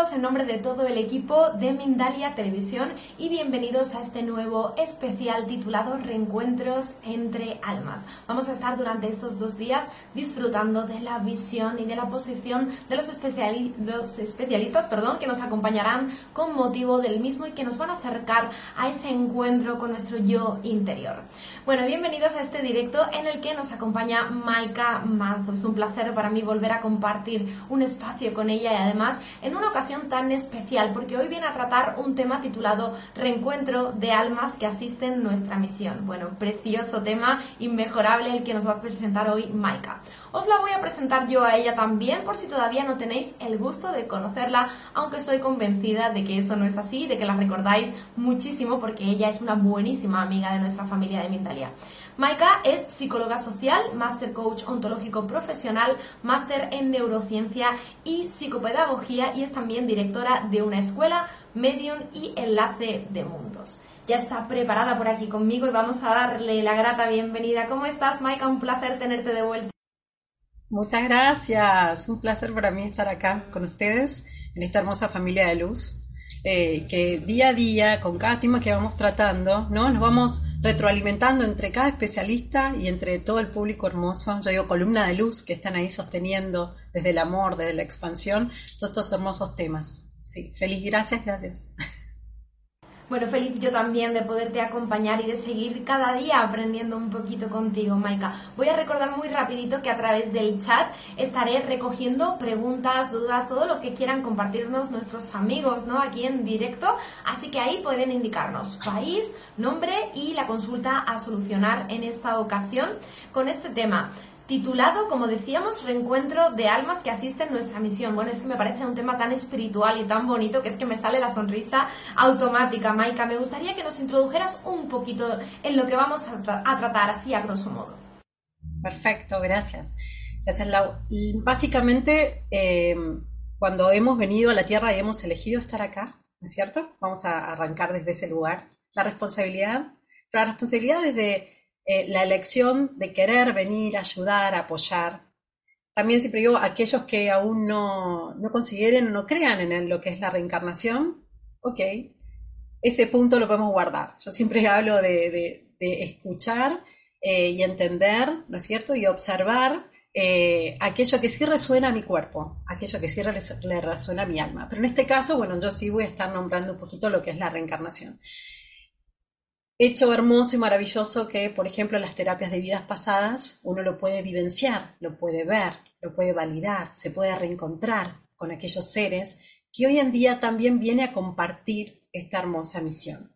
En nombre de todo el equipo de Mindalia Televisión y bienvenidos a este nuevo especial titulado Reencuentros entre Almas. Vamos a estar durante estos dos días disfrutando de la visión y de la posición de los, especialistas perdón, que nos acompañarán con motivo del mismo y que nos van a acercar a ese encuentro con nuestro yo interior. Bueno, bienvenidos a este directo en el que nos acompaña Maika Manzo. Es un placer para mí volver a compartir un espacio con ella y además en una ocasión tan especial, porque hoy viene a tratar un tema titulado Reencuentro de almas que asisten nuestra misión. Bueno, precioso tema, inmejorable el que nos va a presentar hoy Maika. Os la voy a presentar yo a ella también por si todavía no tenéis el gusto de conocerla, aunque estoy convencida de que eso no es así, de que la recordáis muchísimo porque ella es una buenísima amiga de nuestra familia de Mindalia. Maika es psicóloga social, máster coach ontológico profesional, máster en neurociencia y psicopedagogía y es también directora de una escuela, medium y enlace de mundos. Ya está preparada por aquí conmigo y vamos a darle la grata bienvenida. ¿Cómo estás, Maika? Un placer tenerte de vuelta. Muchas gracias. Un placer para mí estar acá con ustedes en esta hermosa familia de luz. Eh, que día a día, con cada tema que vamos tratando, ¿no? Nos vamos retroalimentando entre cada especialista y entre todo el público hermoso, yo digo columna de luz, que están ahí sosteniendo desde el amor, desde la expansión, todos estos hermosos temas. Sí, feliz, gracias, gracias. Bueno, feliz yo también de poderte acompañar y de seguir cada día aprendiendo un poquito contigo, Maika. Voy a recordar muy rapidito que a través del chat estaré recogiendo preguntas, dudas, todo lo que quieran compartirnos nuestros amigos, ¿no? Aquí en directo. Así que ahí pueden indicarnos país, nombre y la consulta a solucionar en esta ocasión con este tema titulado, como decíamos, Reencuentro de almas que asisten nuestra misión. Bueno, es que me parece un tema tan espiritual y tan bonito que es que me sale la sonrisa automática. Maika, me gustaría que nos introdujeras un poquito en lo que vamos a, tratar, así a grosso modo. Perfecto, gracias. Gracias, Lau. Básicamente, eh, cuando hemos venido a la Tierra y hemos elegido estar acá, ¿no es cierto? Vamos a arrancar desde ese lugar. La responsabilidad, la responsabilidad desde eh, la elección de querer venir, ayudar, apoyar. También siempre digo, aquellos que aún no, no consideren o no crean en lo que es la reencarnación, ok, ese punto lo podemos guardar. Yo siempre hablo de, escuchar eh, y entender, ¿no es cierto? Y observar eh, aquello que sí resuena a mi cuerpo, aquello que sí le resuena a mi alma. Pero en este caso, bueno, yo sí voy a estar nombrando un poquito lo que es la reencarnación hecho hermoso y maravilloso que, por ejemplo, las terapias de vidas pasadas uno lo puede vivenciar, lo puede ver, lo puede validar, se puede reencontrar con aquellos seres que hoy en día también viene a compartir esta hermosa misión.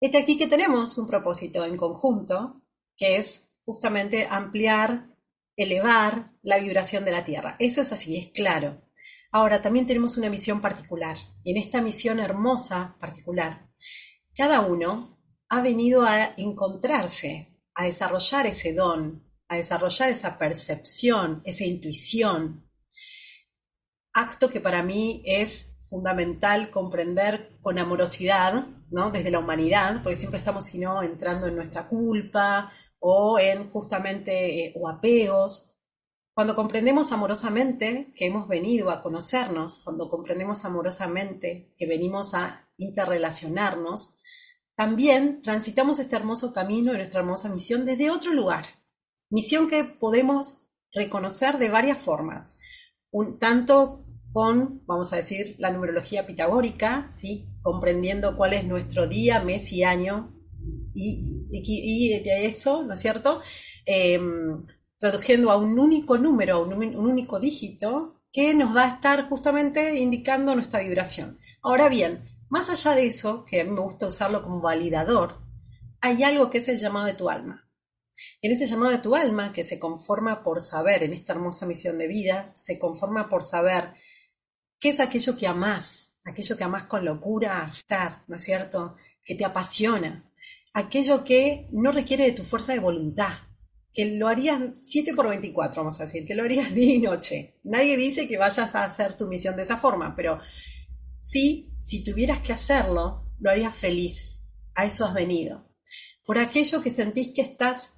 Este aquí que tenemos un propósito en conjunto, que es justamente ampliar, elevar la vibración de la Tierra. Eso es así, es claro. Ahora, también tenemos una misión particular, y en esta misión hermosa particular, cada uno ha venido a encontrarse, a desarrollar ese don, a desarrollar esa percepción, esa intuición. Acto que para mí es fundamental comprender con amorosidad, ¿no? Desde la humanidad, porque siempre estamos, sino entrando en nuestra culpa o en justamente eh, o apegos. Cuando comprendemos amorosamente que hemos venido a conocernos, cuando comprendemos amorosamente que venimos a interrelacionarnos, también transitamos este hermoso camino y nuestra hermosa misión desde otro lugar. Misión que podemos reconocer de varias formas. Un, tanto con, vamos a decir, la numerología pitagórica, ¿sí? comprendiendo cuál es nuestro día, mes y año, y, de eso, ¿no es cierto? Em, reduciendo a un único número, un, un único dígito, que nos va a estar justamente indicando nuestra vibración. Ahora bien, más allá de eso, que a mí me gusta usarlo como validador, hay algo que es el llamado de tu alma. En ese llamado de tu alma, que se conforma por saber, en esta hermosa misión de vida, se conforma por saber qué es aquello que amás, aquello que amás con locura hacer, ¿no es cierto? Que te apasiona, aquello que no requiere de tu fuerza de voluntad, que lo harías 7 por 24, vamos a decir, que lo harías día y noche. Nadie dice que vayas a hacer tu misión de esa forma, pero Sí, si tuvieras que hacerlo, lo harías feliz. A eso has venido. Por aquello que sentís que estás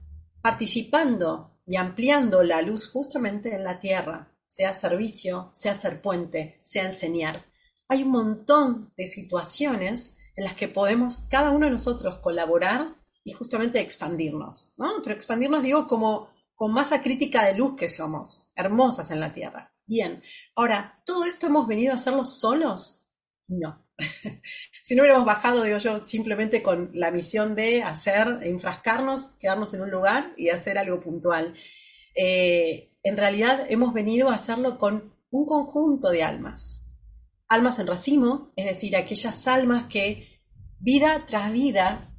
participando y ampliando la luz justamente en la Tierra, sea servicio, sea ser puente, sea enseñar. Hay un montón de situaciones en las que podemos cada uno de nosotros colaborar y justamente expandirnos, ¿no? Pero expandirnos digo como con masa crítica de luz que somos, hermosas en la Tierra. Bien, ahora, ¿todo esto hemos venido a hacerlo solos? No. si no hubiéramos bajado, digo yo, simplemente con la misión de hacer, enfrascarnos, quedarnos en un lugar y hacer algo puntual. Eh, en realidad hemos venido a hacerlo con un conjunto de almas. Almas en racimo, es decir, aquellas almas que vida tras vida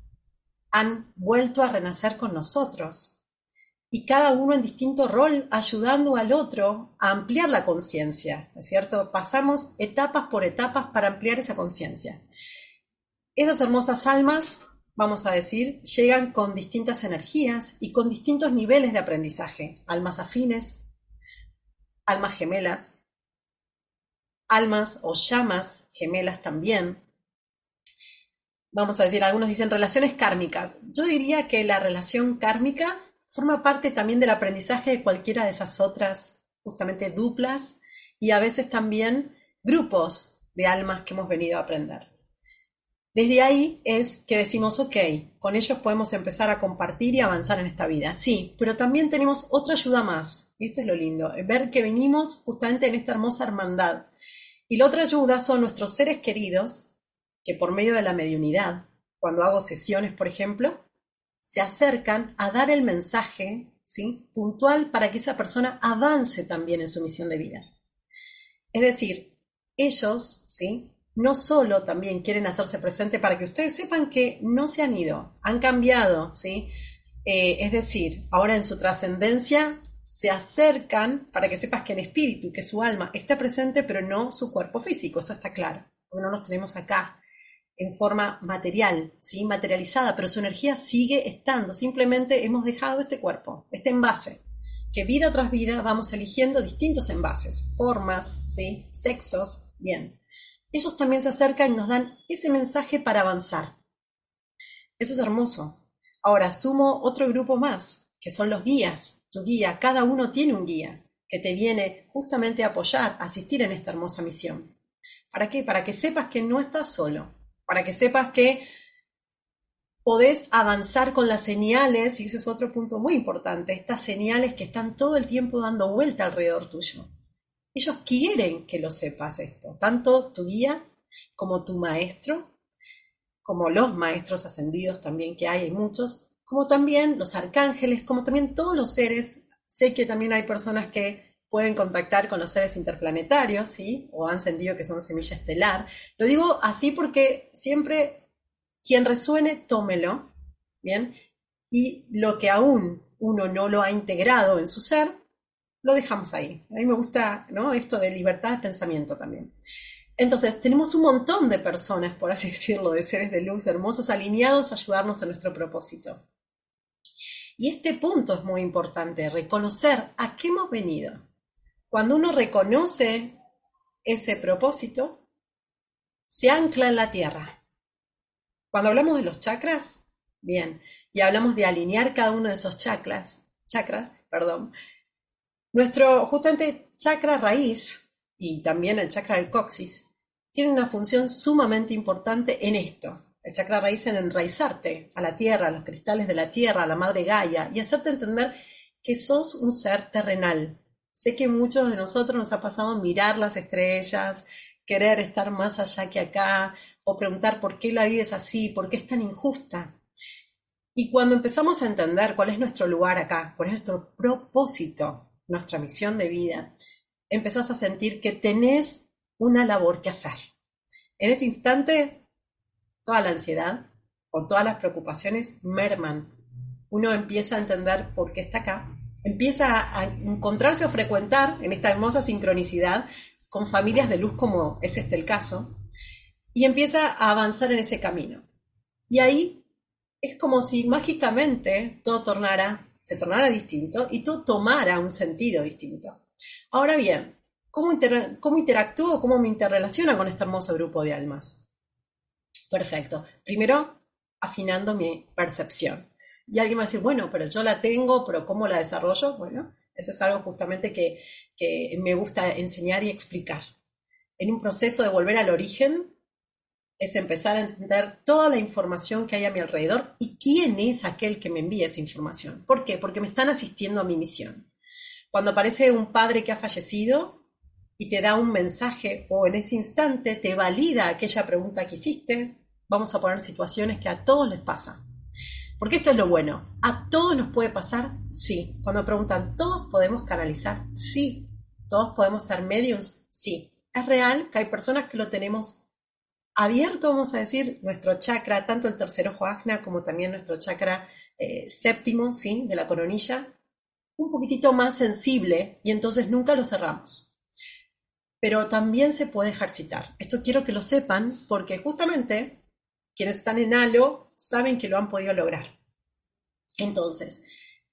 han vuelto a renacer con nosotros y cada uno en distinto rol ayudando al otro a ampliar la conciencia, ¿no es cierto? Pasamos etapas por etapas para ampliar esa conciencia. Esas hermosas almas, vamos a decir, llegan con distintas energías y con distintos niveles de aprendizaje, almas afines, almas gemelas, almas o llamas gemelas también. Vamos a decir, algunos dicen relaciones kármicas. Yo diría que la relación kármica forma parte también del aprendizaje de cualquiera de esas otras, justamente duplas, y a veces también grupos de almas que hemos venido a aprender. Desde ahí es que decimos, ok, con ellos podemos empezar a compartir y avanzar en esta vida. Sí, pero también tenemos otra ayuda más, y esto es lo lindo, ver que venimos justamente en esta hermosa hermandad. Y la otra ayuda son nuestros seres queridos, que por medio de la mediunidad, cuando hago sesiones, por ejemplo, se acercan a dar el mensaje ¿sí? puntual para que esa persona avance también en su misión de vida. Es decir, ellos ¿sí? no solo también quieren hacerse presente para que ustedes sepan que no se han ido, han cambiado, ¿sí? Eh, es decir, ahora en su trascendencia se acercan para que sepas que el espíritu, que su alma está presente, pero no su cuerpo físico, eso está claro, porque no los tenemos acá en forma material, ¿sí? materializada, pero su energía sigue estando. Simplemente hemos dejado este cuerpo, este envase, que vida tras vida vamos eligiendo distintos envases, formas, ¿sí? sexos, bien. Ellos también se acercan y nos dan ese mensaje para avanzar. Eso es hermoso. Ahora sumo otro grupo más, que son los guías. Tu guía, cada uno tiene un guía que te viene justamente a apoyar, a asistir en esta hermosa misión. ¿Para qué? Para que sepas que no estás solo, para que sepas que podés avanzar con las señales, y ese es otro punto muy importante, estas señales que están todo el tiempo dando vuelta alrededor tuyo. Ellos quieren que lo sepas esto, tanto tu guía como tu maestro, como los maestros ascendidos también que hay, hay muchos, como también los arcángeles, como también todos los seres. Sé que también hay personas que pueden contactar con los seres interplanetarios, ¿sí? O han sentido que son semilla estelar. Lo digo así porque siempre quien resuene, tómelo, ¿bien? Y lo que aún uno no lo ha integrado en su ser, lo dejamos ahí. A mí me gusta, ¿no? Esto de libertad de pensamiento también. Entonces, tenemos un montón de personas, por así decirlo, de seres de luz hermosos, alineados a ayudarnos en nuestro propósito. Y este punto es muy importante, reconocer a qué hemos venido. Cuando uno reconoce ese propósito, se ancla en la tierra. Cuando hablamos de los chakras, bien, y hablamos de alinear cada uno de esos chakras, chakras, perdón, nuestro justamente chakra raíz y también el chakra del coxis tiene una función sumamente importante en esto. El chakra raíz en enraizarte a la tierra, a los cristales de la tierra, a la madre Gaia y hacerte entender que sos un ser terrenal, Sé que muchos de nosotros nos ha pasado mirar las estrellas, querer estar más allá que acá, o preguntar por qué la vida es así, por qué es tan injusta. Y cuando empezamos a entender cuál es nuestro lugar acá, cuál es nuestro propósito, nuestra misión de vida, empezás a sentir que tenés una labor que hacer. En ese instante, toda la ansiedad o todas las preocupaciones merman. Uno empieza a entender por qué está acá, empieza a encontrarse o frecuentar en esta hermosa sincronicidad con familias de luz como es este el caso, y empieza a avanzar en ese camino. Y ahí es como si mágicamente todo tornara, se tornara distinto y todo tomara un sentido distinto. Ahora bien, ¿cómo, cómo interactúo, cómo me interrelaciona con este hermoso grupo de almas? Perfecto. Primero, afinando mi percepción. Y alguien va a decir, bueno, pero yo la tengo, pero ¿cómo la desarrollo? Bueno, Eso es algo justamente que, que me gusta enseñar y explicar. En un proceso de volver al origen, es empezar a entender toda la información que hay a mi alrededor y quién es aquel que me envía esa información. ¿Por qué? Porque me están asistiendo a mi misión. Cuando aparece un padre que ha fallecido y te da un mensaje o en ese instante te valida aquella pregunta que hiciste, vamos a poner situaciones que a todos les pasa. Porque esto es lo bueno. ¿A todos nos puede pasar? Sí. Cuando preguntan, ¿todos podemos canalizar? Sí. ¿Todos podemos ser medios? Sí. Es real que hay personas que lo tenemos abierto, vamos a decir, nuestro chakra, tanto el tercer ojo ajna como también nuestro chakra eh, séptimo, ¿sí? De la coronilla, un poquitito más sensible y entonces nunca lo cerramos. Pero también se puede ejercitar. Esto quiero que lo sepan porque justamente quienes están en halo saben que lo han podido lograr. Entonces,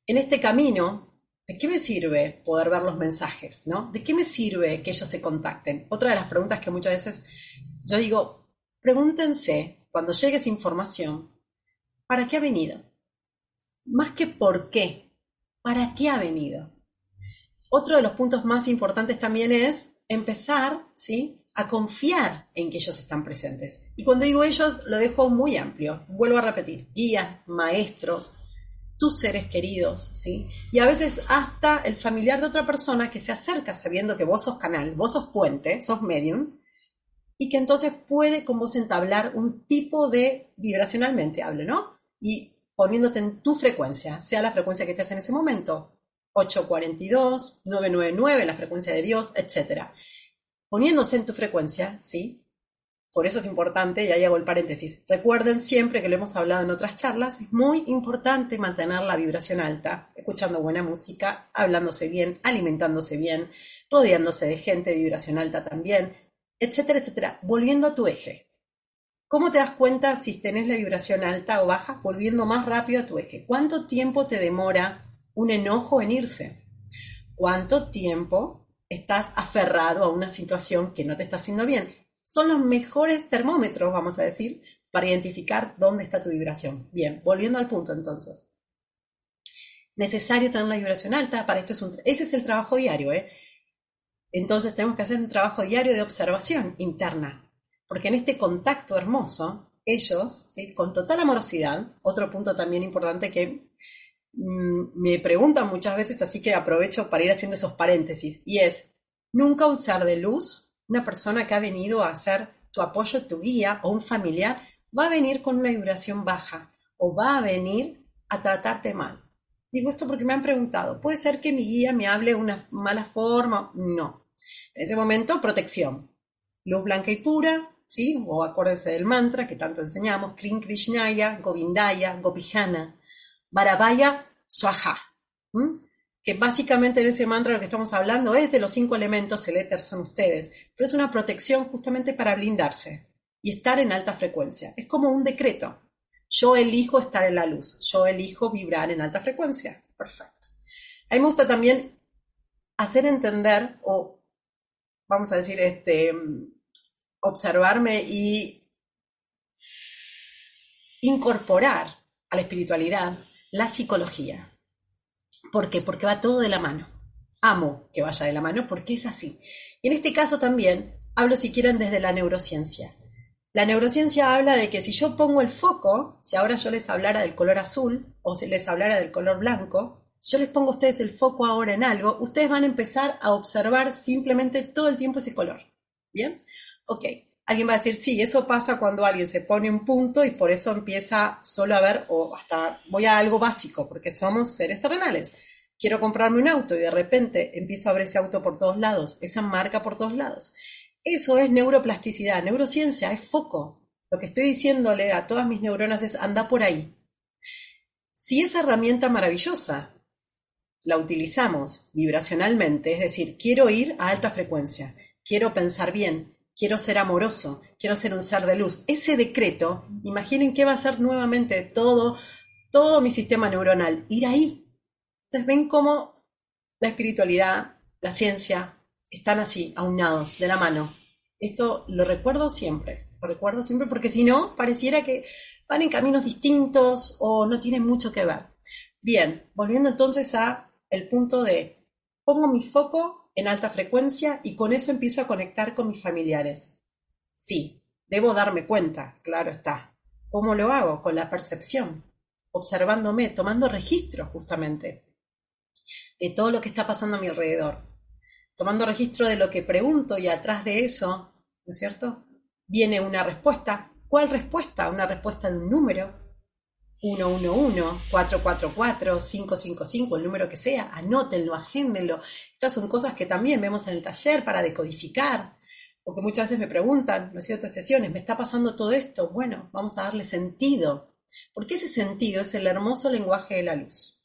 en este camino, ¿de qué me sirve poder ver los mensajes? ¿no? ¿De qué me sirve que ellos se contacten? Otra de las preguntas que muchas veces yo digo, Pregúntense, cuando llegue esa información, ¿para qué ha venido? Más que por qué, ¿para qué ha venido? Otro de los puntos más importantes también es empezar, ¿sí? A confiar en que ellos están presentes. Y cuando digo ellos, lo dejo muy amplio. Vuelvo a repetir, guías, maestros, tus seres queridos, ¿sí? Y a veces hasta el familiar de otra persona que se acerca sabiendo que vos sos canal, vos sos puente, sos medium, y que entonces puede con vos entablar un tipo de vibracionalmente, hable, ¿no? Y poniéndote en tu frecuencia, sea la frecuencia que estés en ese momento, 842, 999, la frecuencia de Dios, etc. Poniéndose en tu frecuencia, ¿sí? Por eso es importante, y ahí hago el paréntesis. Recuerden siempre que lo hemos hablado en otras charlas, es muy importante mantener la vibración alta, escuchando buena música, hablándose bien, alimentándose bien, rodeándose de gente de vibración alta también, etcétera, etcétera, volviendo a tu eje. ¿Cómo te das cuenta si tenés la vibración alta o baja? Volviendo más rápido a tu eje. ¿Cuánto tiempo te demora un enojo en irse? ¿Cuánto tiempo estás aferrado a una situación que no te está haciendo bien? Son los mejores termómetros, vamos a decir, para identificar dónde está tu vibración. Bien, volviendo al punto entonces. Necesario tener una vibración alta, para esto es. Ese es el trabajo diario, ¿eh? Entonces tenemos que hacer un trabajo diario de observación interna, porque en este contacto hermoso, ellos, ¿sí? con total amorosidad, otro punto también importante que me preguntan muchas veces, así que aprovecho para ir haciendo esos paréntesis, y es, nunca un ser de luz, una persona que ha venido a hacer tu apoyo, tu guía o un familiar, va a venir con una vibración baja o va a venir a tratarte mal. Digo esto porque me han preguntado, ¿puede ser que mi guía me hable de una mala forma? No, en ese momento, protección. Luz blanca y pura, ¿sí? O acuérdense del mantra que tanto enseñamos, Krim Krishnaya, Govindaya, Gopijana, Varavaya, Swaha. Que básicamente en ese mantra lo que estamos hablando es de los cinco elementos, el éter son ustedes, pero es una protección justamente para blindarse y estar en alta frecuencia. Es como un decreto. Yo elijo estar en la luz, yo elijo vibrar en alta frecuencia. Perfecto. A mí me gusta también hacer entender o vamos a decir, este, observarme y incorporar a la espiritualidad la psicología. ¿Por qué? Porque va todo de la mano. Amo que vaya de la mano porque es así. Y en este caso también hablo, si quieren, desde la neurociencia. La neurociencia habla de que si yo pongo el foco, si ahora yo les hablara del color azul o si les hablara del color blanco, si yo les pongo a ustedes el foco ahora en algo, ustedes van a empezar a observar simplemente todo el tiempo ese color. ¿Bien? Ok. Alguien va a decir, sí, eso pasa cuando alguien se pone un punto y por eso empieza solo a ver, o hasta voy a algo básico, porque somos seres terrenales. Quiero comprarme un auto y de repente empiezo a ver ese auto por todos lados, esa marca por todos lados. Eso es neuroplasticidad, neurociencia, es foco. Lo que estoy diciéndole a todas mis neuronas es, anda por ahí. Si esa herramienta maravillosa la utilizamos vibracionalmente, es decir, quiero ir a alta frecuencia, quiero pensar bien, quiero ser amoroso, quiero ser un ser de luz. Ese decreto, imaginen qué va a ser nuevamente todo, todo mi sistema neuronal, ir ahí. Entonces ven cómo la espiritualidad, la ciencia, están así, aunados, de la mano. Esto lo recuerdo siempre, lo recuerdo siempre porque si no, pareciera que van en caminos distintos o no tienen mucho que ver. Bien, volviendo entonces a el punto de pongo mi foco en alta frecuencia y con eso empiezo a conectar con mis familiares. Sí, debo darme cuenta, claro está. ¿Cómo lo hago? Con la percepción, observándome, tomando registro justamente de todo lo que está pasando a mi alrededor, tomando registro de lo que pregunto y atrás de eso, ¿no es cierto? Viene una respuesta. ¿Cuál respuesta? Una respuesta de un número, 111, 444, 555, el número que sea, anótenlo, agéndenlo. Estas son cosas que también vemos en el taller para decodificar, porque muchas veces me preguntan, ¿no es cierto?, sesiones, ¿me está pasando todo esto? Bueno, vamos a darle sentido, porque ese sentido es el hermoso lenguaje de la luz.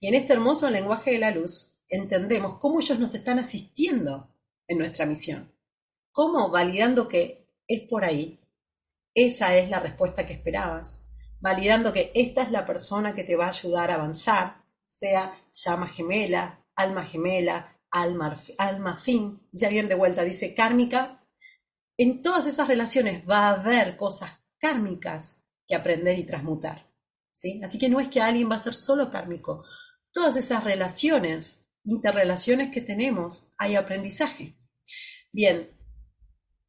Y en este hermoso lenguaje de la luz entendemos cómo ellos nos están asistiendo en nuestra misión. Cómo validando que es por ahí, esa es la respuesta que esperabas, validando que esta es la persona que te va a ayudar a avanzar, sea llama gemela, alma gemela, alma, fin, ya bien de vuelta dice kármica, en todas esas relaciones va a haber cosas kármicas que aprender y transmutar. ¿sí? Así que no es que alguien va a ser solo kármico. Todas esas relaciones, interrelaciones que tenemos, hay aprendizaje. Bien,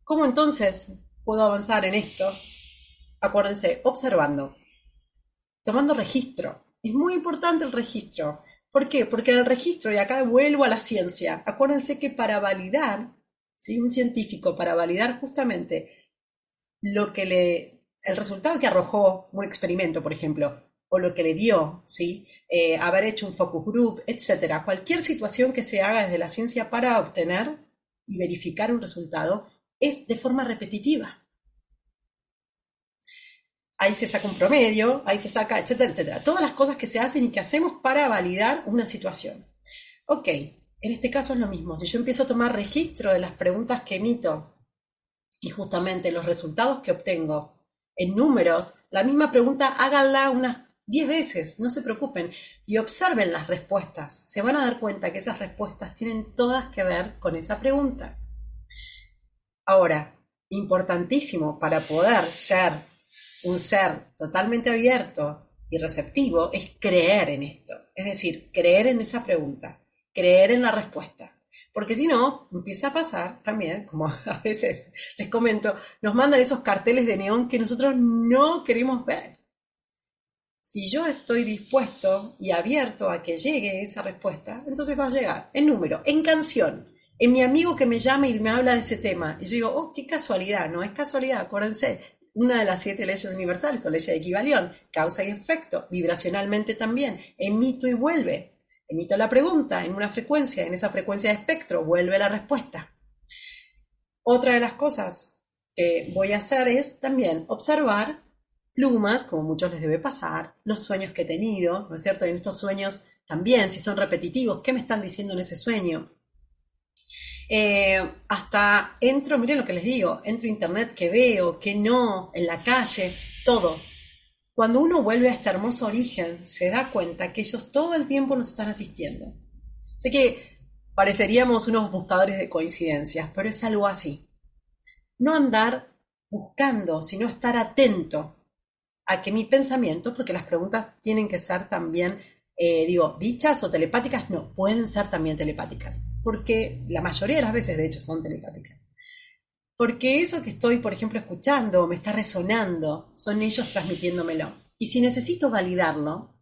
¿cómo entonces puedo avanzar en esto? Acuérdense, observando, tomando registro. Es muy importante el registro. ¿Por qué? Porque el registro, y acá vuelvo a la ciencia, acuérdense que para validar, ¿sí? un científico, para validar justamente lo que le, el resultado que arrojó un experimento, por ejemplo, o lo que le dio, ¿sí? Eh, haber hecho un focus group, etcétera, cualquier situación que se haga desde la ciencia para obtener y verificar un resultado es de forma repetitiva ahí se saca un promedio, ahí se saca, etcétera, etcétera. Todas las cosas que se hacen y que hacemos para validar una situación. Ok, en este caso es lo mismo. Si yo empiezo a tomar registro de las preguntas que emito y justamente los resultados que obtengo en números, la misma pregunta háganla unas 10 veces, no se preocupen, y observen las respuestas. Se van a dar cuenta que esas respuestas tienen todas que ver con esa pregunta. Ahora, importantísimo para poder ser un ser totalmente abierto y receptivo es creer en esto, es decir, creer en esa pregunta, creer en la respuesta. Porque si no, empieza a pasar también, como a veces les comento, nos mandan esos carteles de neón que nosotros no queremos ver. Si yo estoy dispuesto y abierto a que llegue esa respuesta, entonces va a llegar en número, en canción, en mi amigo que me llama y me habla de ese tema. Y yo digo, oh, qué casualidad, no es casualidad, acuérdense, una de las siete leyes universales o leyes de equivalión, causa y efecto, vibracionalmente también, emito y vuelve. Emito la pregunta en una frecuencia, en esa frecuencia de espectro, vuelve la respuesta. Otra de las cosas que voy a hacer es también observar plumas, como muchos les debe pasar, los sueños que he tenido, ¿no es cierto? En estos sueños también, si son repetitivos, ¿qué me están diciendo en ese sueño? Eh, hasta entro, miren lo que les digo, entro a internet, que veo, que no, en la calle, todo. Cuando uno vuelve a este hermoso origen, se da cuenta que ellos todo el tiempo nos están asistiendo. Sé que pareceríamos unos buscadores de coincidencias, pero es algo así. No andar buscando, sino estar atento a que mi pensamiento, porque las preguntas tienen que ser también eh, digo, dichas o telepáticas, no, pueden ser también telepáticas, porque la mayoría de las veces, de hecho, son telepáticas. Porque eso que estoy, por ejemplo, escuchando, me está resonando, son ellos transmitiéndomelo. Y si necesito validarlo,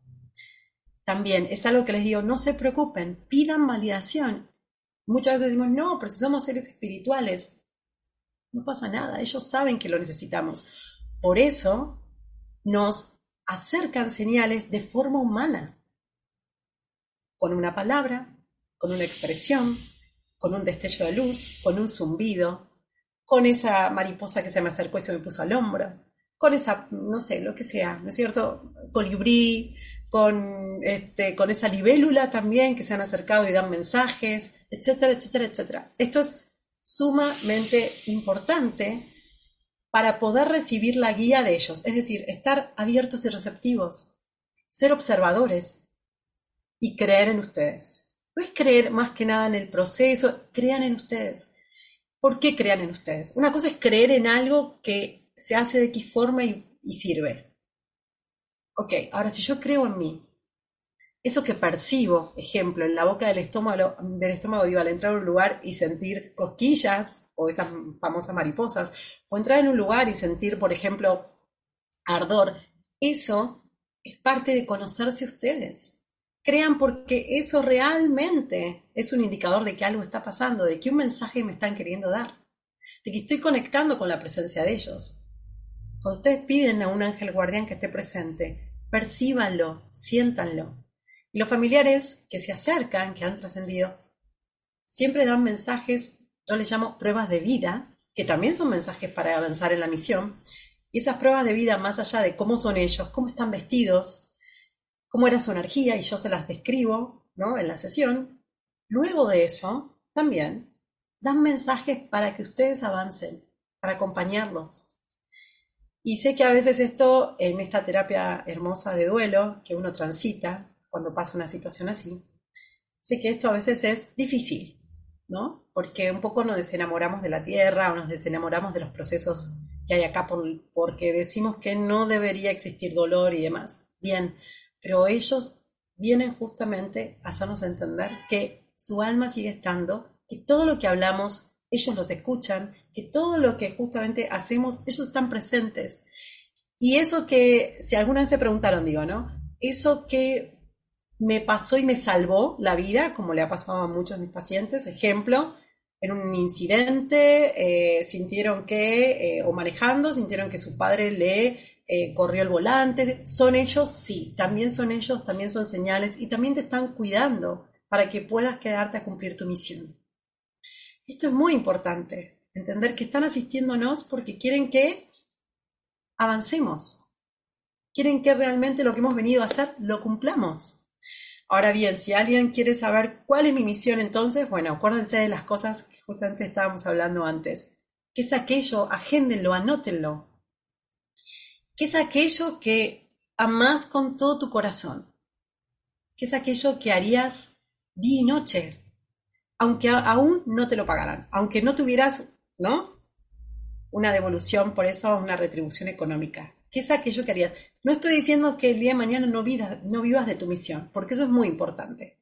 también es algo que les digo, no se preocupen, pidan validación. Muchas veces decimos, no, pero si somos seres espirituales, no pasa nada, ellos saben que lo necesitamos. Por eso nos acercan señales de forma humana con una palabra, con una expresión, con un destello de luz, con un zumbido, con esa mariposa que se me acercó y se me puso al hombro, con esa, no sé, lo que sea, ¿no es cierto? Colibrí, con, este, con esa libélula también que se han acercado y dan mensajes, etcétera, etcétera, etcétera. Esto es sumamente importante para poder recibir la guía de ellos, es decir, estar abiertos y receptivos, ser observadores, y creer en ustedes. No es creer más que nada en el proceso, crean en ustedes. ¿Por qué crean en ustedes? Una cosa es creer en algo que se hace de X forma y, sirve. Ok, ahora si yo creo en mí, eso que percibo, ejemplo, en la boca del estómago, del estómago digo, al entrar a un lugar y sentir cosquillas o esas famosas mariposas, o entrar en un lugar y sentir, por ejemplo, ardor, eso es parte de conocerse ustedes. Crean porque eso realmente es un indicador de que algo está pasando, de que un mensaje me están queriendo dar, de que estoy conectando con la presencia de ellos. Cuando ustedes piden a un ángel guardián que esté presente, percíbanlo, siéntanlo. Y los familiares que se acercan, que han trascendido, siempre dan mensajes, yo les llamo pruebas de vida, que también son mensajes para avanzar en la misión. Y esas pruebas de vida, más allá de cómo son ellos, cómo están vestidos, cómo era su energía, y yo se las describo ¿no? en la sesión, luego de eso, también dan mensajes para que ustedes avancen, para acompañarlos. Y sé que a veces esto, en esta terapia hermosa de duelo que uno transita, cuando pasa una situación así. Sé que esto a veces es difícil, ¿no? Porque un poco nos desenamoramos de la tierra o nos desenamoramos de los procesos que hay acá porque decimos que no debería existir dolor y demás. Bien, pero ellos vienen justamente a hacernos entender que su alma sigue estando, que todo lo que hablamos, ellos los escuchan, que todo lo que justamente hacemos, ellos están presentes. Y eso que, si alguna vez se preguntaron, digo, ¿no? Eso que me pasó y me salvó la vida, como le ha pasado a muchos de mis pacientes. Ejemplo, en un incidente, eh, sintieron que, eh, o manejando, sintieron que su padre le eh, corrió el volante. ¿Son ellos? Sí, también son ellos, también son señales y también te están cuidando para que puedas quedarte a cumplir tu misión. Esto es muy importante, entender que están asistiéndonos porque quieren que avancemos, quieren que realmente lo que hemos venido a hacer lo cumplamos. Ahora bien, si alguien quiere saber cuál es mi misión entonces, bueno, acuérdense de las cosas que justamente estábamos hablando antes. ¿Qué es aquello? Agéndenlo, anótenlo. ¿Qué es aquello que amás con todo tu corazón? ¿Qué es aquello que harías día y noche? Aunque aún no te lo pagaran, aunque no tuvieras, ¿no? Una devolución por eso, una retribución económica. ¿Qué es aquello que harías? No estoy diciendo que el día de mañana no vivas, no vivas de tu misión, porque eso es muy importante.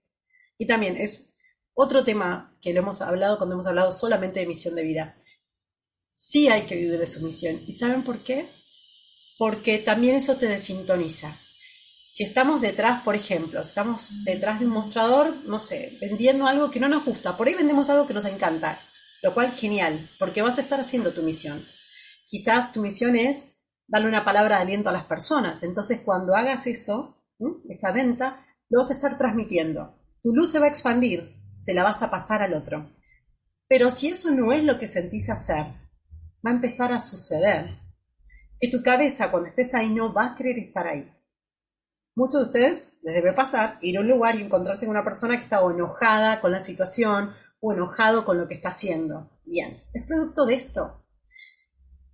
Y también es otro tema que lo hemos hablado cuando hemos hablado solamente de misión de vida. Sí hay que vivir de su misión. ¿Y saben por qué? Porque también eso te desintoniza. Si estamos detrás, por ejemplo, estamos detrás de un mostrador, no sé, vendiendo algo que no nos gusta, por ahí vendemos algo que nos encanta, lo cual genial, porque vas a estar haciendo tu misión. Quizás tu misión es darle una palabra de aliento a las personas. Entonces, cuando hagas eso, esa venta, lo vas a estar transmitiendo. Tu luz se va a expandir, se la vas a pasar al otro. Pero si eso no es lo que sentís hacer, va a empezar a suceder. Que tu cabeza, cuando estés ahí, no va a querer estar ahí. Muchos de ustedes les debe pasar ir a un lugar y encontrarse con una persona que está enojada con la situación o enojado con lo que está haciendo. Bien, es producto de esto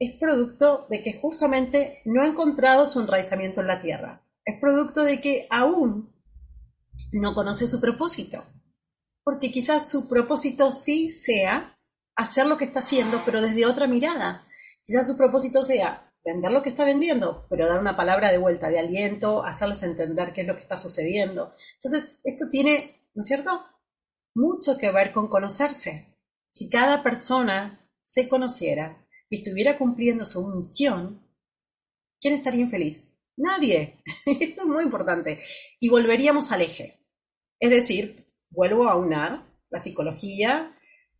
es producto de que justamente no ha encontrado su enraizamiento en la tierra. Es producto de que aún no conoce su propósito. Porque quizás su propósito sí sea hacer lo que está haciendo, pero desde otra mirada. Quizás su propósito sea vender lo que está vendiendo, pero dar una palabra de vuelta, de aliento, hacerles entender qué es lo que está sucediendo. Entonces, esto tiene, ¿no es cierto?, mucho que ver con conocerse. Si cada persona se conociera, estuviera cumpliendo su misión, ¿quién estaría infeliz? Nadie. Esto es muy importante. Y volveríamos al eje. Es decir, vuelvo a unar la psicología,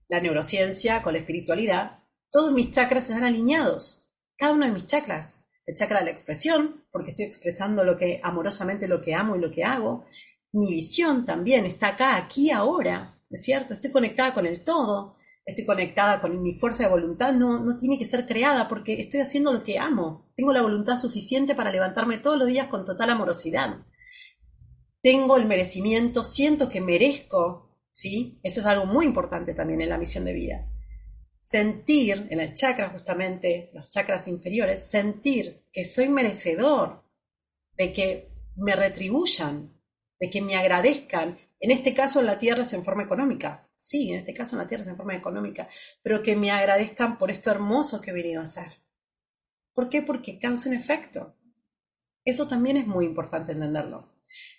la neurociencia con la espiritualidad. Todos mis chakras están alineados. Cada uno de mis chakras. El chakra de la expresión, porque estoy expresando lo que amorosamente lo que amo y lo que hago. Mi visión también está acá, aquí, ahora. ¿Es cierto? Estoy conectada con el todo estoy conectada con mi fuerza de voluntad, no, no tiene que ser creada porque estoy haciendo lo que amo. Tengo la voluntad suficiente para levantarme todos los días con total amorosidad. Tengo el merecimiento, siento que merezco, ¿sí? Eso es algo muy importante también en la misión de vida. Sentir, en el chakra justamente, los chakras inferiores, sentir que soy merecedor de que me retribuyan, de que me agradezcan, en este caso en la tierra es en forma económica, sí, en este caso en la tierra es en forma económica, pero que me agradezcan por esto hermoso que he venido a hacer. ¿Por qué? Porque causa un efecto. Eso también es muy importante entenderlo.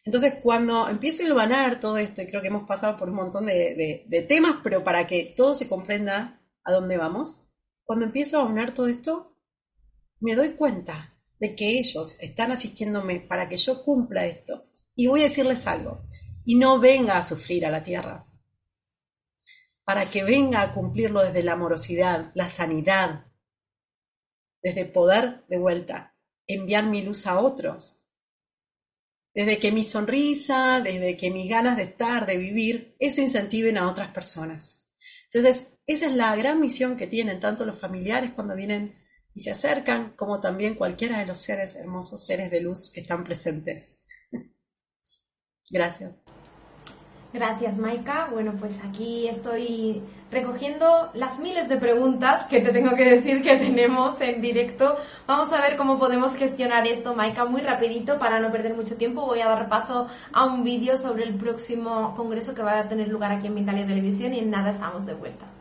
Entonces, cuando empiezo a hilvanar todo esto, y creo que hemos pasado por un montón de, de temas, pero para que todo se comprenda a dónde vamos, cuando empiezo a unir todo esto, me doy cuenta de que ellos están asistiéndome para que yo cumpla esto. Y voy a decirles algo, y no venga a sufrir a la tierra, para que venga a cumplirlo desde la amorosidad, la sanidad, desde poder de vuelta, enviar mi luz a otros. Desde que mi sonrisa, desde que mis ganas de estar, de vivir, eso incentiven a otras personas. Entonces, esa es la gran misión que tienen tanto los familiares cuando vienen y se acercan, como también cualquiera de los seres hermosos, seres de luz que están presentes. Gracias. Gracias, Maika. Bueno, pues aquí estoy recogiendo las miles de preguntas que te tengo que decir que tenemos en directo. Vamos a ver cómo podemos gestionar esto, Maika, muy rapidito para no perder mucho tiempo. Voy a dar paso a un vídeo sobre el próximo congreso que va a tener lugar aquí en Mindalia Televisión y en nada estamos de vuelta.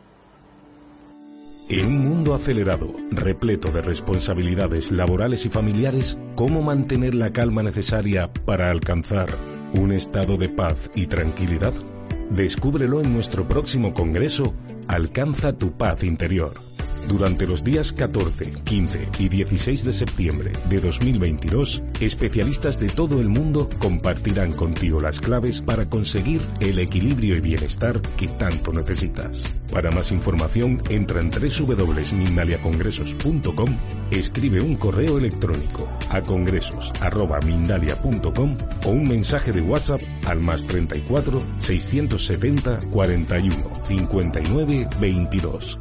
En un mundo acelerado, repleto de responsabilidades laborales y familiares, ¿cómo mantener la calma necesaria para alcanzar un estado de paz y tranquilidad? Descúbrelo en nuestro próximo Congreso Alcanza tu paz interior durante los días 14, 15 y 16 de septiembre de 2022, especialistas de todo el mundo compartirán contigo las claves para conseguir el equilibrio y bienestar que tanto necesitas. Para más información, entra en www.mindaliacongresos.com, escribe un correo electrónico a congresos.mindalia.com o un mensaje de WhatsApp al más 34 670 41 59 22.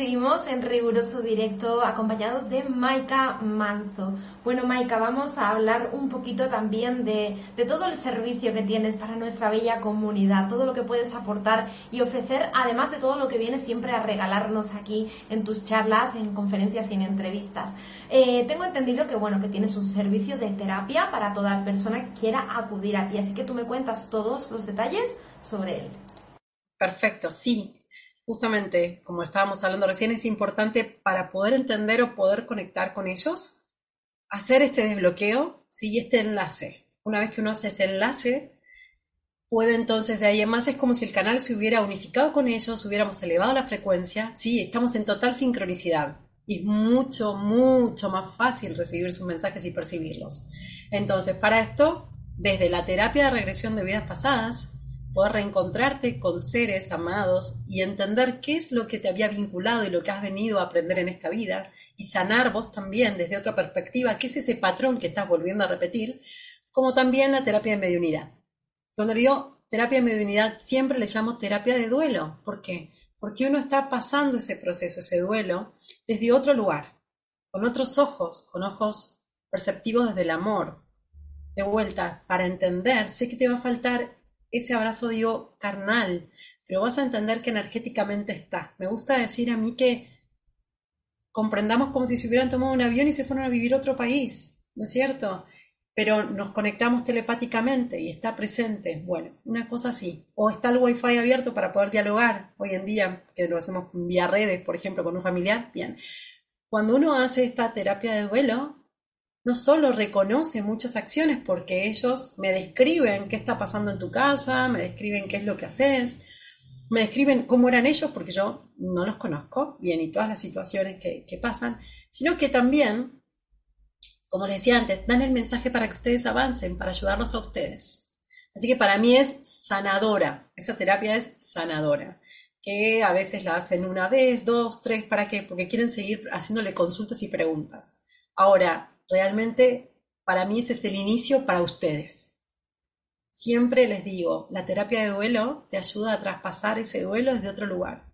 Seguimos en riguroso directo acompañados de Maika Manzo. Bueno, Maika, vamos a hablar un poquito también de, de, todo el servicio que tienes para nuestra bella comunidad, todo lo que puedes aportar y ofrecer, además de todo lo que vienes siempre a regalarnos aquí en tus charlas, en conferencias y en entrevistas. Eh, tengo entendido que, bueno, que tienes un servicio de terapia para toda persona que quiera acudir a ti, así que tú me cuentas todos los detalles sobre él. Perfecto, sí justamente, como estábamos hablando recién, es importante para poder entender o poder conectar con ellos, hacer este desbloqueo, ¿sí? este enlace. Una vez que uno hace ese enlace, puede entonces de ahí en más, es como si el canal se hubiera unificado con ellos, hubiéramos elevado la frecuencia, ¿sí? estamos en total sincronicidad. Y es mucho, mucho más fácil recibir sus mensajes y percibirlos. Entonces, para esto, desde la terapia de regresión de vidas pasadas, poder reencontrarte con seres amados y entender qué es lo que te había vinculado y lo que has venido a aprender en esta vida y sanar vos también desde otra perspectiva, qué es ese patrón que estás volviendo a repetir, como también la terapia de mediunidad. Cuando digo terapia de mediunidad, siempre le llamo terapia de duelo. ¿Por qué? Porque uno está pasando ese proceso, ese duelo, desde otro lugar, con otros ojos, con ojos perceptivos desde el amor. De vuelta, para entender, sé que te va a faltar ese abrazo, digo, carnal, pero vas a entender que energéticamente está. Me gusta decir a mí que comprendamos como si se hubieran tomado un avión y se fueron a vivir a otro país, ¿no es cierto? Pero nos conectamos telepáticamente y está presente. Bueno, una cosa así. O está el wifi abierto para poder dialogar hoy en día, que lo hacemos vía redes, por ejemplo, con un familiar. Bien. Cuando uno hace esta terapia de duelo, no solo reconoce muchas acciones porque ellos me describen qué está pasando en tu casa, me describen qué es lo que haces, me describen cómo eran ellos porque yo no los conozco bien y todas las situaciones que, que pasan, sino que también, como les decía antes, dan el mensaje para que ustedes avancen, para ayudarlos a ustedes. Así que para mí es sanadora, esa terapia es sanadora, que a veces la hacen una vez, dos, tres, ¿para qué? Porque quieren seguir haciéndole consultas y preguntas. Ahora, Realmente, para mí ese es el inicio para ustedes. Siempre les digo, la terapia de duelo te ayuda a traspasar ese duelo desde otro lugar.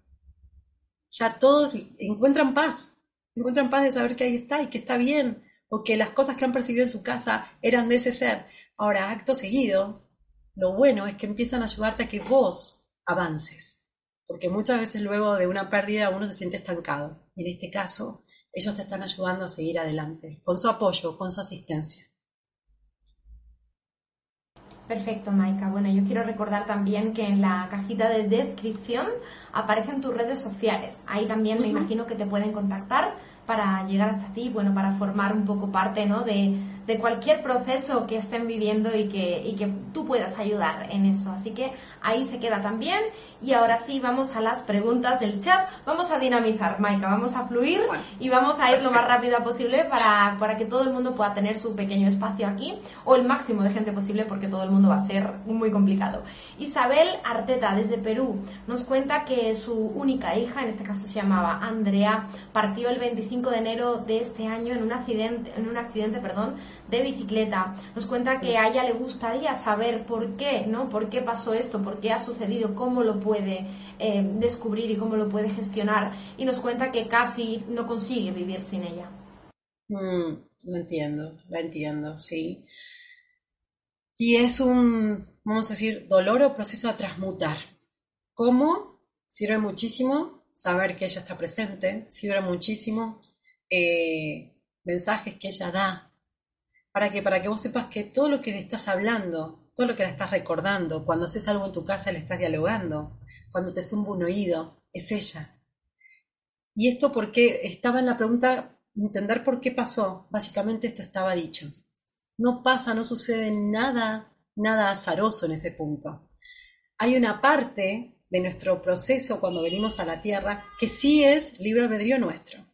Ya todos encuentran paz, encuentran paz de saber que ahí está y que está bien, o que las cosas que han percibido en su casa eran de ese ser. Ahora, acto seguido, lo bueno es que empiezan a ayudarte a que vos avances, porque muchas veces luego de una pérdida uno se siente estancado. Y en este caso, ellos te están ayudando a seguir adelante, con su apoyo, con su asistencia. Perfecto, Maika. Bueno, yo quiero recordar también que en la cajita de descripción aparecen tus redes sociales. Ahí también me imagino que te pueden contactar para llegar hasta ti, bueno, para formar un poco parte, ¿no? De, de cualquier proceso que estén viviendo y que, y que tú puedas ayudar en eso. Así que ahí se queda también. Y ahora sí, vamos a las preguntas del chat. Vamos a dinamizar, Maika, vamos a fluir y vamos a ir lo más rápido posible para, para que todo el mundo pueda tener su pequeño espacio aquí o el máximo de gente posible porque todo el mundo va a ser muy complicado. Isabel Arteta, desde Perú, nos cuenta que su única hija, en este caso se llamaba Andrea, partió el 25 de enero de este año en un accidente, en un accidente perdón, de bicicleta. Nos cuenta que a ella le gustaría saber por qué, ¿no? ¿Por qué pasó esto? ¿Por qué ha sucedido? ¿Cómo lo puede eh, descubrir y cómo lo puede gestionar? Y nos cuenta que casi no consigue vivir sin ella. Mm, lo entiendo, lo entiendo, sí. Y es un, vamos a decir, dolor o proceso a transmutar. ¿Cómo? Sirve muchísimo saber que ella está presente, sirve muchísimo eh, mensajes que ella da ¿Para que Para que vos sepas que todo lo que le estás hablando, todo lo que le estás recordando, cuando haces algo en tu casa le estás dialogando, cuando te zumba un oído, es ella. Y esto porque estaba en la pregunta, entender por qué pasó. Básicamente esto estaba dicho. No pasa, no sucede nada, nada azaroso en ese punto. Hay una parte de nuestro proceso cuando venimos a la Tierra que sí es libre albedrío nuestro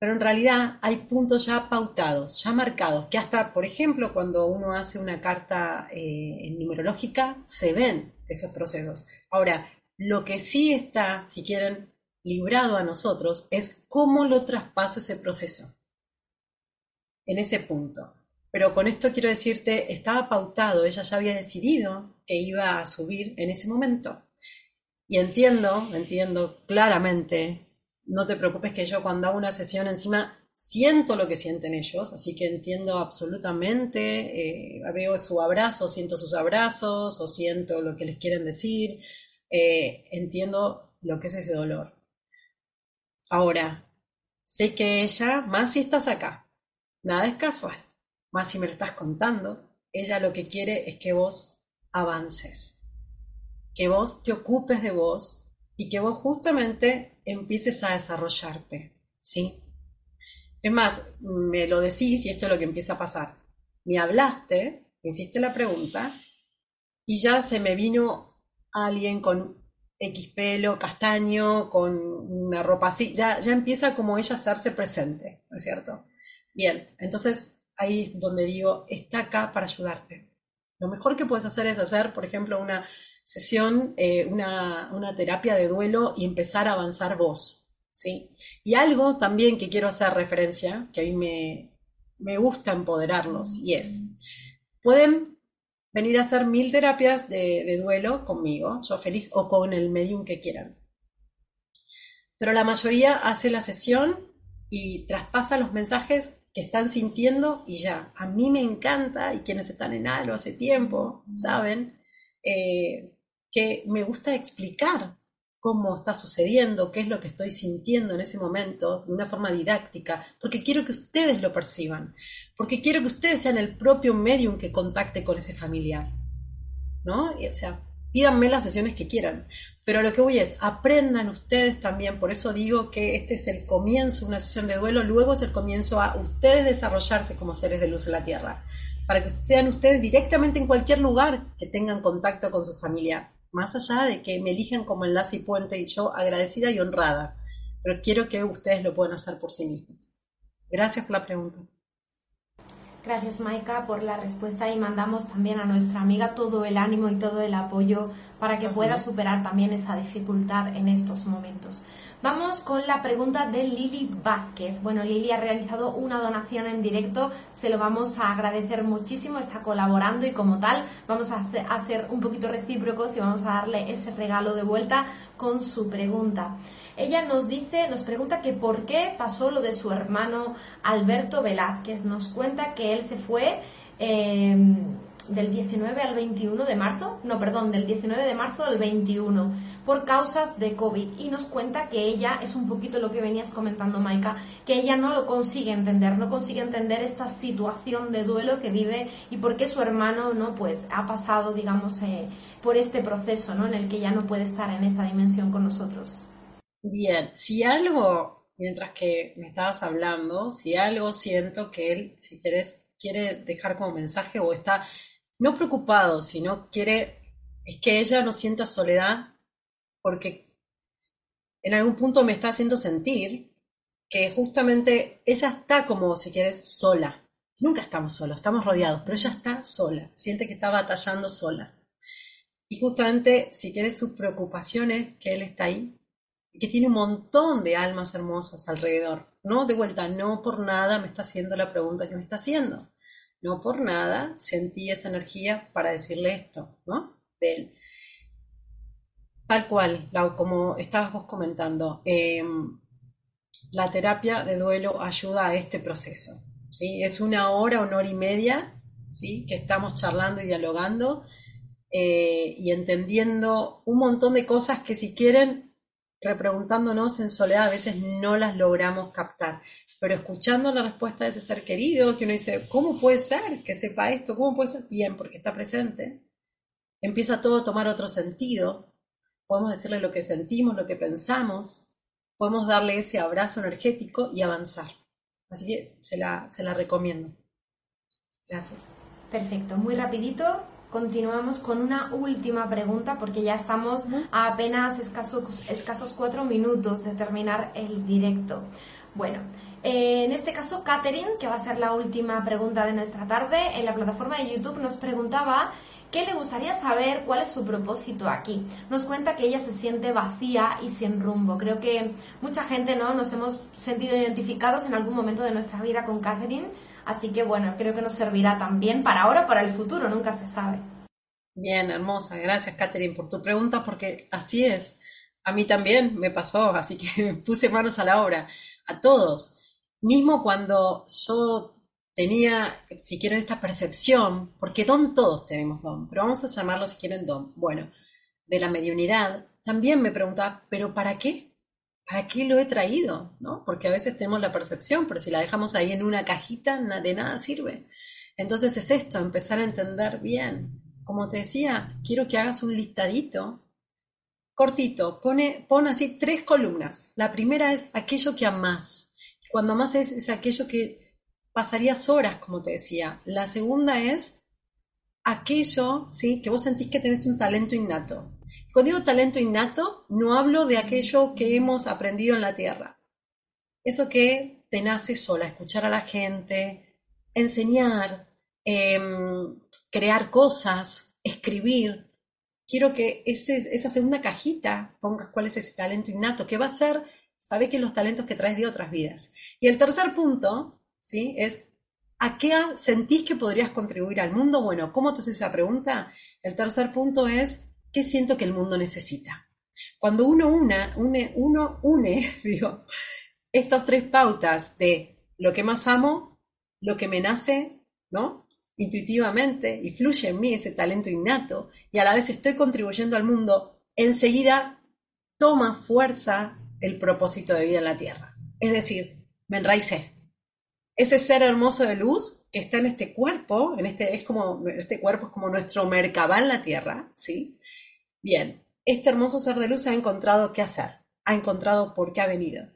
pero en realidad hay puntos ya pautados, ya marcados, que hasta, por ejemplo, cuando uno hace una carta eh, numerológica, se ven esos procesos. Ahora, lo que sí está, si quieren, librado a nosotros es cómo lo traspaso ese proceso, en ese punto. Pero con esto quiero decirte, estaba pautado, ella ya había decidido que iba a subir en ese momento. Y entiendo, entiendo claramente no te preocupes que yo cuando hago una sesión encima siento lo que sienten ellos, así que entiendo absolutamente, eh, veo su abrazo, siento sus abrazos o siento lo que les quieren decir, eh, entiendo lo que es ese dolor. Ahora, sé que ella, más si estás acá, nada es casual, más si me lo estás contando, ella lo que quiere es que vos avances, que vos te ocupes de vos y que vos justamente empieces a desarrollarte, ¿sí? Es más, me lo decís y esto es lo que empieza a pasar. Me hablaste, me hiciste la pregunta y ya se me vino alguien con X pelo, castaño, con una ropa así, ya, ya empieza como ella a hacerse presente, ¿no es cierto? Bien, entonces ahí es donde digo, está acá para ayudarte. Lo mejor que puedes hacer es hacer, por ejemplo, una sesión, eh, una, terapia de duelo y empezar a avanzar vos. ¿sí? Y algo también que quiero hacer referencia, que a mí me, me gusta empoderarlos, y es, pueden venir a hacer mil terapias de, de, duelo conmigo, yo feliz, o con el medium que quieran. Pero la mayoría hace la sesión y traspasa los mensajes que están sintiendo y ya. A mí me encanta, y quienes están en algo hace tiempo, saben, eh, que me gusta explicar cómo está sucediendo, qué es lo que estoy sintiendo en ese momento, de una forma didáctica, porque quiero que ustedes lo perciban, porque quiero que ustedes sean el propio medium que contacte con ese familiar. ¿No? o sea, pídanme las sesiones que quieran, pero lo que voy es, aprendan ustedes también, por eso digo que este es el comienzo una sesión de duelo, luego es el comienzo a ustedes desarrollarse como seres de luz en la Tierra para que sean ustedes directamente en cualquier lugar que tengan contacto con su familia, más allá de que me elijan como enlace y puente y yo agradecida y honrada, pero quiero que ustedes lo puedan hacer por sí mismos. Gracias por la pregunta. Gracias Maika por la respuesta y mandamos también a nuestra amiga todo el ánimo y todo el apoyo para que pueda superar también esa dificultad en estos momentos. Vamos con la pregunta de Lili Vázquez. Bueno, Lili ha realizado una donación en directo, se lo vamos a agradecer muchísimo, está colaborando y como tal vamos a, ser un poquito recíprocos y vamos a darle ese regalo de vuelta con su pregunta. Ella nos dice, nos pregunta que por qué pasó lo de su hermano Alberto Velázquez. Nos cuenta que él se fue eh, del 19 al 21 de marzo, no, perdón, del 19 de marzo al 21 por causas de COVID y nos cuenta que ella, es un poquito lo que venías comentando Maika, que ella no lo consigue entender, no consigue entender esta situación de duelo que vive y por qué su hermano, ¿no? Pues ha pasado, digamos, eh, por este proceso, ¿no? En el que ya no puede estar en esta dimensión con nosotros. Bien, si algo, mientras que me estabas hablando, si algo siento que él, si quieres, quiere dejar como mensaje o está no preocupado, sino quiere, es que ella no sienta soledad porque en algún punto me está haciendo sentir que justamente ella está como, si quieres, sola. Nunca estamos solos, estamos rodeados, pero ella está sola, siente que está batallando sola. Y justamente, si quieres, sus preocupaciones, que él está ahí, que tiene un montón de almas hermosas alrededor. No, de vuelta, no por nada me está haciendo la pregunta que me está haciendo. No por nada sentí esa energía para decirle esto, ¿no? De. Tal cual, como estabas vos comentando, em, la terapia de duelo ayuda a este proceso. ¿sí? Es una hora, una hora y media ¿sí? que estamos charlando y dialogando eh, y entendiendo un montón de cosas que si quieren, repreguntándonos en soledad, a veces no las logramos captar. Pero escuchando la respuesta de ese ser querido, que uno dice, ¿cómo puede ser que sepa esto? ¿Cómo puede ser? Bien, porque está presente. Empieza todo a tomar otro sentido podemos decirle lo que sentimos, lo que pensamos, podemos darle ese abrazo energético y avanzar. Así que se la, se la recomiendo. Gracias. Perfecto, muy rapidito. Continuamos con una última pregunta porque ya estamos a apenas escasos, escasos cuatro minutos de terminar el directo. Bueno, eh, en este caso, Catherine, que va a ser la última pregunta de nuestra tarde, en la plataforma de YouTube nos preguntaba ¿Qué le gustaría saber? ¿Cuál es su propósito aquí? Nos cuenta que ella se siente vacía y sin rumbo. Creo que mucha gente ¿no? nos hemos sentido identificados en algún momento de nuestra vida con Catherine, así que bueno, creo que nos servirá también para ahora para el futuro, nunca se sabe. Bien, hermosa. Gracias, Catherine, por tu pregunta, porque así es. A mí también me pasó, así que puse manos a la obra. A todos. Mismo cuando yo tenía, si quieren, esta percepción, porque don todos tenemos don, pero vamos a llamarlo si quieren don. Bueno, de la mediunidad, también me preguntaba, ¿pero para qué? ¿Para qué lo he traído? ¿No? Porque a veces tenemos la percepción, pero si la dejamos ahí en una cajita, de nada sirve. Entonces es esto, empezar a entender bien. Como te decía, quiero que hagas un listadito cortito, pone, pon así tres columnas. La primera es aquello que amas. Cuando amas es, es aquello que pasarías horas, como te decía. La segunda es aquello, ¿sí? Que vos sentís que tenés un talento innato. Digo talento innato, no hablo de aquello que hemos aprendido en la tierra. Eso que te nace sola, escuchar a la gente, enseñar, em, crear cosas, escribir. Quiero que esa segunda cajita pongas cuál es ese talento innato, que va a ser, sabe que los talentos que traes de otras vidas. Y el tercer punto ¿sí? Es, ¿a qué sentís que podrías contribuir al mundo? Bueno, ¿cómo te haces esa pregunta? El tercer punto es, ¿qué siento que el mundo necesita? Cuando uno, una, une, uno une, digo, estas tres pautas de lo que más amo, lo que me nace, ¿no? Intuitivamente y fluye en mí ese talento innato y a la vez estoy contribuyendo al mundo, enseguida toma fuerza el propósito de vida en la Tierra. Es decir, me enraicé, ese ser hermoso de luz que está en este cuerpo, en este, es como, este cuerpo es como nuestro Merkabah en la tierra, ¿sí? Bien, este hermoso ser de luz ha encontrado qué hacer, ha encontrado por qué ha venido.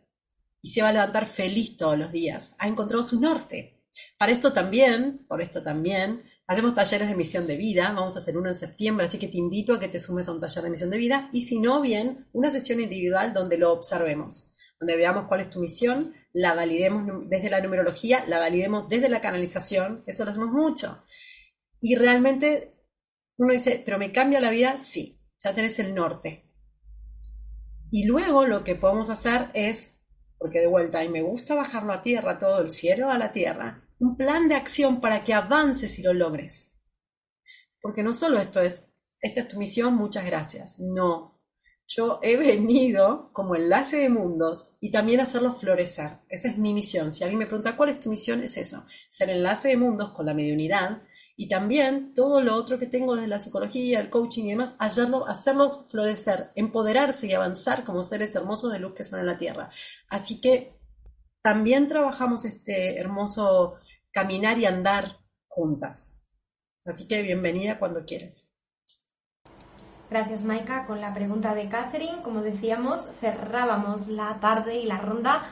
Y se va a levantar feliz todos los días, ha encontrado su norte. Para esto también, por esto también, hacemos talleres de misión de vida, vamos a hacer uno en septiembre, así que te invito a que te sumes a un taller de misión de vida. Y si no, bien, una sesión individual donde lo observemos, donde veamos cuál es tu misión, la validemos desde la numerología, la validemos desde la canalización, eso lo hacemos mucho. Y realmente uno dice, pero me cambia la vida, sí, ya tenés el norte. Y luego lo que podemos hacer es, porque de vuelta, y me gusta bajarlo a tierra, todo el cielo a la tierra, un plan de acción para que avances y lo logres. Porque no solo esto es, esta es tu misión, muchas gracias. No, yo he venido como enlace de mundos y también hacerlos florecer. Esa es mi misión. Si alguien me pregunta cuál es tu misión, es eso, ser enlace de mundos con la mediunidad Y también todo lo otro que tengo de la psicología, el coaching y demás, hacerlo, hacerlos florecer, empoderarse y avanzar como seres hermosos de luz que son en la Tierra. Así que también trabajamos este hermoso caminar y andar juntas. Así que bienvenida cuando quieras. Gracias, Maika. Con la pregunta de Catherine, como decíamos, cerrábamos la tarde y la ronda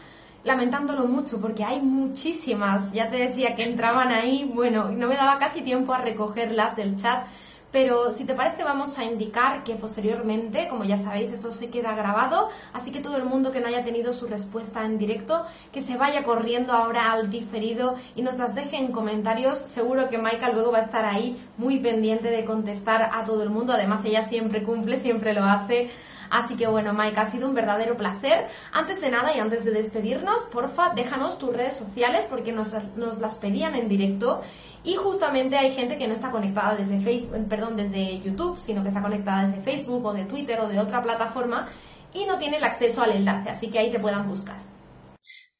lamentándolo mucho porque hay muchísimas. Ya te decía que entraban ahí, bueno, no me daba casi tiempo a recogerlas del chat. Pero si te parece vamos a indicar que posteriormente, como ya sabéis, esto se queda grabado, así que todo el mundo que no haya tenido su respuesta en directo, que se vaya corriendo ahora al diferido y nos las deje en comentarios. Seguro que Maika luego va a estar ahí muy pendiente de contestar a todo el mundo. Además, ella siempre cumple, siempre lo hace. Así que bueno, Mike, ha sido un verdadero placer. Antes de nada y antes de despedirnos, porfa, déjanos tus redes sociales porque nos, las pedían en directo. Y justamente hay gente que no está conectada desde Facebook, perdón, desde YouTube, sino que está conectada desde Facebook o de Twitter o de otra plataforma y no tiene el acceso al enlace, así que ahí te puedan buscar.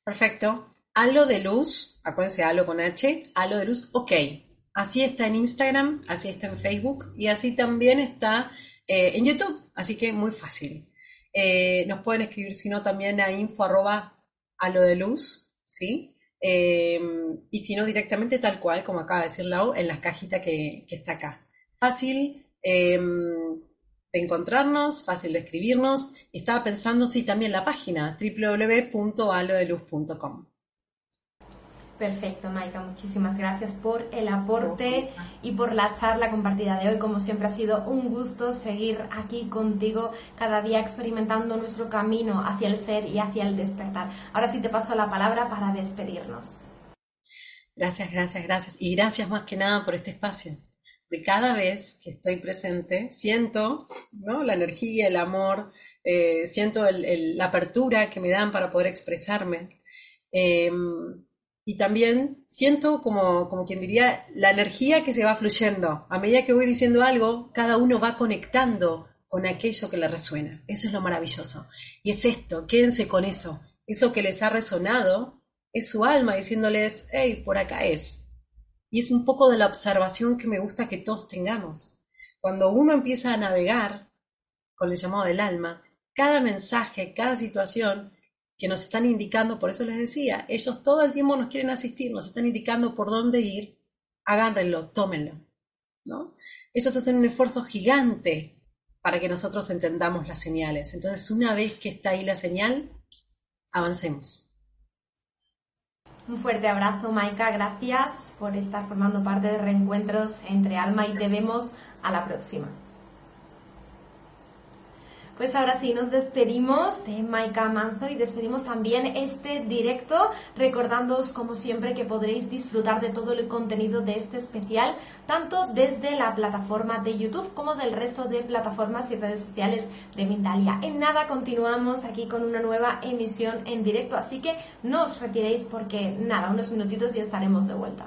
Perfecto. Halo de luz, acuérdense, halo con H, halo de luz, ok. Así está en Instagram, así está en Facebook y así también está eh, en YouTube, así que muy fácil. Eh, nos pueden escribir, si no, también a info a lo de luz, ¿sí? Em, y si no, directamente tal cual, como acaba de decir Lau, en la cajita que, está acá. Fácil em, de encontrarnos, fácil de escribirnos. Estaba pensando, sí, también la página www.alodeluz.com. Perfecto, Maika, muchísimas gracias por el aporte y por la charla compartida de hoy. Como siempre ha sido un gusto seguir aquí contigo cada día experimentando nuestro camino hacia el ser y hacia el despertar. Ahora sí te paso la palabra para despedirnos. Gracias, gracias, gracias. Y gracias más que nada por este espacio. De cada vez que estoy presente, siento ¿no? la energía, el amor, eh, siento la apertura que me dan para poder expresarme. Em, y también siento como, como quien diría la energía que se va fluyendo. A medida que voy diciendo algo, cada uno va conectando con aquello que le resuena. Eso es lo maravilloso. Y es esto, quédense con eso. Eso que les ha resonado es su alma diciéndoles, hey, por acá es. Y es un poco de la observación que me gusta que todos tengamos. Cuando uno empieza a navegar con el llamado del alma, cada mensaje, cada situación que nos están indicando, por eso les decía, ellos todo el tiempo nos quieren asistir, nos están indicando por dónde ir, agárrenlo, tómenlo. ¿no? Ellos hacen un esfuerzo gigante para que nosotros entendamos las señales. Entonces, una vez que está ahí la señal, avancemos. Un fuerte abrazo, Maika. Gracias por estar formando parte de Reencuentros entre Alma y te vemos a la próxima. Pues ahora sí, nos despedimos de Maika Manzo y despedimos también este directo, recordándoos como siempre que podréis disfrutar de todo el contenido de este especial, tanto desde la plataforma de YouTube como del resto de plataformas y redes sociales de Mindalia. En nada continuamos aquí con una nueva emisión en directo, así que no os retiréis porque nada, unos minutitos y estaremos de vuelta.